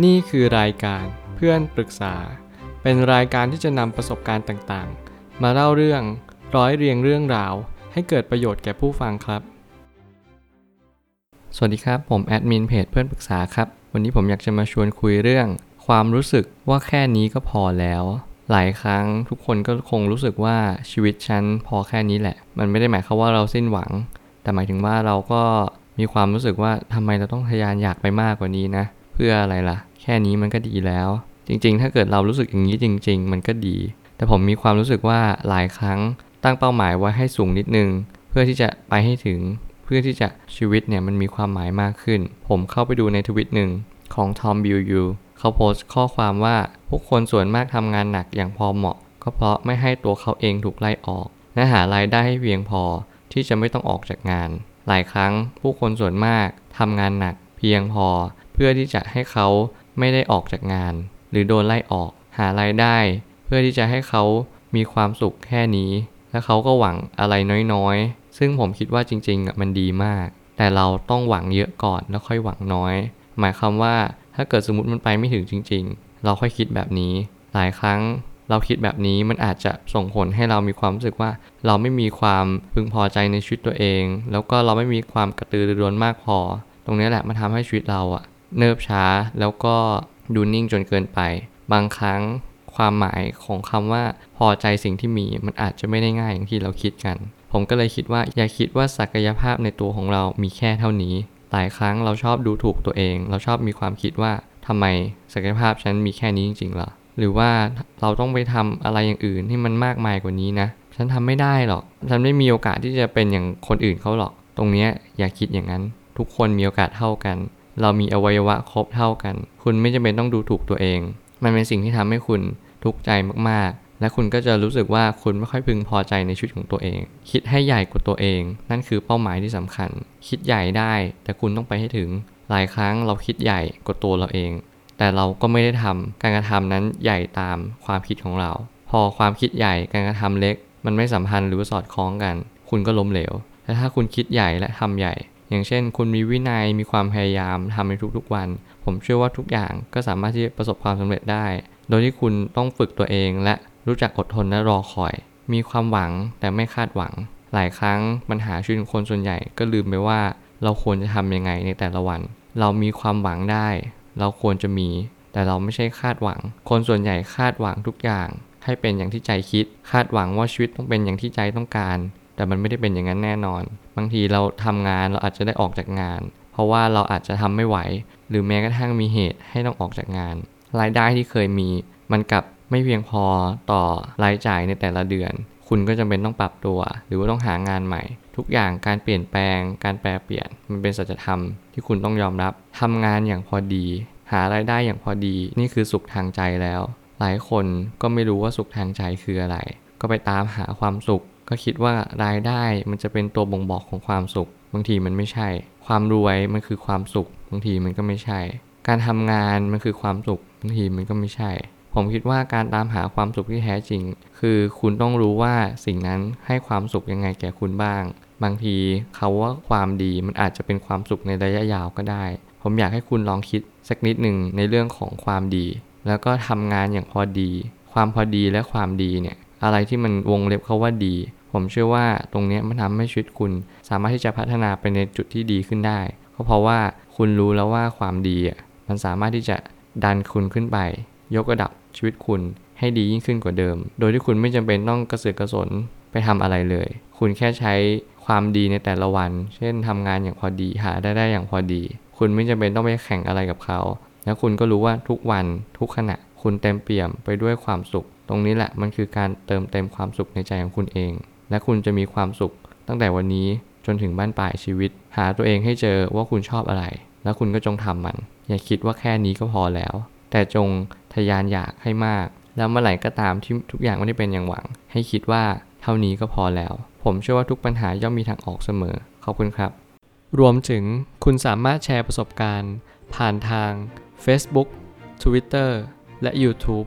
นี่คือรายการเพื่อนปรึกษา เป็นรายการที่จะนำประสบการณ์ต่างๆ มาเล่าเรื่องร้อยเรียงเรื่องราว ให้เกิดประโยชน์แก่ผู้ฟังครับ สวัสดีครับ ผมแอดมินเพจเพื่อนปรึกษาครับ วันนี้ผมอยากจะมาชวนคุยเรื่อง ความรู้สึกว่าแค่นี้ก็พอแล้ว หลายครั้งทุกคนก็คงรู้สึกว่าชีวิตฉันพอแค่นี้แหละ มันไม่ได้หมายความว่าเราสิ้นหวัง แต่หมายถึงว่าเราก็มีความรู้สึกว่าทำไมเราต้องทะยานอยากไปมากกว่านี้นะ เพื่ออะไรล่ะ แค่นี้มันก็ดีแล้ว จริง ๆ ถ้าเกิดเรารู้สึกอย่างนี้จริง ๆ มันก็ดี แต่ผมมีความรู้สึกว่าหลายครั้งตั้งเป้าหมายไว้ให้สูงนิดนึง เพื่อที่จะไปให้ถึง เพื่อที่จะชีวิตเนี่ยมันมีความหมายมากขึ้น ผมเข้าไปดูในทวิตหนึ่งของทอมบิลยูเขาโพสต์ข้อความว่าผู้คนส่วนมากทำงานหนักอย่างพอเหมาะ ก็เพราะไม่ให้ตัวเขาเองถูกไล่ออกและหารายได้ให้เพียงพอที่จะไม่ต้องออกจากงาน หลายครั้งผู้คนส่วนมากทำงานหนัก เพียงพอ เพื่อที่จะให้เขาไม่ได้ออกจากงาน หรือโดนไล่ออกหารายได้ เพื่อที่จะให้เขามีความสุขแค่นี้ และเขาก็หวังอะไรน้อยๆ ซึ่งผมคิดว่าจริงๆมันดีมาก แต่เราต้องหวังเยอะก่อนแล้วค่อยหวังน้อย หมายความว่าถ้าเกิดสมมติมันไปไม่ถึงจริง ๆ เราค่อยคิดแบบนี้ หลายครั้งเราคิดแบบนี้มันอาจจะส่งผลให้เรามีความรู้สึกว่า เราไม่มีความพึงพอใจในชีวิตตัวเอง แล้วก็เราไม่มีความกระตือรือร้นมากพอ ตรงนี้แหละมันทำให้ชีวิตเราอะ เนิบช้า แล้วก็ดูนิ่งจนเกินไป บางครั้งความหมายของคำว่าพอใจสิ่งที่มีมันอาจจะไม่ได้ง่ายอย่างที่เราคิดกัน ผมก็เลยคิดว่าอย่าคิดว่าศักยภาพในตัวของเรามีแค่เท่านี้หลายครั้งเราชอบดูถูกตัวเอง เราชอบมีความคิดว่าทำไมศักยภาพฉันมีแค่นี้จริงๆหรอหรือว่าเราต้องไปทำอะไรอย่างอื่นที่มันมากมายกว่านี้นะ ฉันทำไม่ได้หรอก ฉันไม่มีโอกาสที่จะเป็นอย่างคนอื่นเขาหรอก ตรงนี้อย่าคิดอย่างนั้น ทุกคนมีโอกาสเท่ากัน เรามีอวัยวะครบเท่ากัน คุณไม่จำเป็นต้องดูถูกตัวเอง มันเป็นสิ่งที่ทำให้คุณทุกข์ใจมากๆ และคุณก็จะรู้สึกว่าคุณไม่ค่อยพึงพอใจในชีวิตของตัวเอง คิดให้ใหญ่กว่าตัวเอง นั่นคือเป้าหมายที่สำคัญ คิดใหญ่ได้ แต่คุณต้องไปให้ถึง หลายครั้งเราคิดใหญ่กว่าตัวเราเอง แต่เราก็ไม่ได้ทำการกระทำนั้นใหญ่ตามความคิดของเรา พอความคิดใหญ่การกระทำเล็ก มันไม่สัมพันธ์หรือสอดคล้องกัน คุณก็ล้มเหลว แต่ถ้าคุณคิดใหญ่และทำใหญ่ อย่างเช่น คุณมีวินัยมีความพยายามทำในทุกๆวัน ผมเชื่อว่าทุกอย่างก็สามารถที่จะประสบความสำเร็จได้ โดยที่คุณต้องฝึกตัวเองและรู้จักอดทนและรอคอย มีความหวังแต่ไม่คาดหวัง หลายครั้งปัญหาชีวิตคนส่วนใหญ่ก็ลืมไปว่า เราควรจะทำยังไงในแต่ละวัน เรามีความหวังได้ เราควรจะมี แต่เราไม่ใช่คาดหวัง คนส่วนใหญ่คาดหวังทุกอย่าง ให้เป็นอย่างที่ใจคิด คาดหวังว่าชีวิตต้องเป็นอย่างที่ใจต้องการ แต่มันไม่ได้เป็นอย่างนั้นแน่นอน บางทีเราทำงานเราอาจจะได้ออกจากงาน เพราะว่าเราอาจจะทำไม่ไหว หรือแม้กระทั่งมีเหตุให้ต้องออกจากงาน รายได้ที่เคยมี มันกลับไม่เพียงพอต่อรายจ่ายในแต่ละเดือน คุณก็จำเป็นต้องปรับตัว หรือว่าต้องหางานใหม่ ทุกอย่างการเปลี่ยนแปลง การแปลเปลี่ยน มันเป็นสัจธรรมที่คุณต้องยอมรับทำงานอย่างพอดี หารายได้อย่างพอดี นี่คือสุขทางใจแล้ว หลายคนก็ไม่รู้ว่าสุขทางใจคืออะไร ก็ไปตามหาความสุข ก็คิดว่ารายได้มันจะเป็นตัวบ่งบอกของความสุข บางทีมันไม่ใช่ ความรวยมันคือความสุข บางทีมันก็ไม่ใช่ การทำงานมันคือความสุข บางทีมันก็ไม่ใช่ ผมคิดว่าการตามหาความสุขที่แท้จริง คือคุณต้องรู้ว่าสิ่งนั้นให้ความสุขยังไงแก่คุณบ้าง บางทีเขาว่าความดีมันอาจจะเป็นความสุขในระยะยาวก็ได้ ผมอยากให้คุณลองคิดสักนิดหนึ่งในเรื่องของความดี แล้วก็ทำงานอย่างพอดี ความพอดีและความดีเนี่ย อะไรที่มันวงเล็บเขาว่าดี ผมเชื่อว่าตรงนี้มันทำให้ชีวิตคุณ สามารถที่จะพัฒนาไปในจุดที่ดีขึ้นได้ ก็เพราะว่าคุณรู้แล้วว่าความดีมันสามารถที่จะดันคุณขึ้นไป ยกระดับชีวิตคุณให้ดียิ่งขึ้นกว่าเดิม โดยที่คุณไม่จำเป็นต้องกระเสือกกระสนไปทำอะไรเลย คุณแค่ใช้ความดีในแต่ละวัน เช่นทำงานอย่างพอดี หาได้ได้อย่างพอดี คุณไม่จำเป็นต้องไปแข่งอะไรกับเขา แล้วคุณก็รู้ว่าทุกวันทุกขณะ คุณเต็มเปี่ยมไปด้วยความสุข ตรงนี้แหละมันคือการเติมเต็มความสุขในใจของคุณเอง และคุณจะมีความสุขตั้งแต่วันนี้จนถึงบ้านปลายชีวิต หาตัวเองให้เจอว่าคุณชอบอะไร แล้วคุณก็จงทำมัน อย่าคิดว่าแค่นี้ก็พอแล้ว แต่จงทะยานอยากให้มาก แล้วเมื่อไหร่ก็ตามที่ทุกอย่างไม่ได้เป็นอย่างหวัง ให้คิดว่าเท่านี้ก็พอแล้ว ผมเชื่อว่าทุกปัญหาย่อมมีทางออกเสมอ ขอบคุณครับ รวมถึงคุณสามารถแชร์ประสบการณ์ ผ่านทาง Facebook Twitter และ YouTube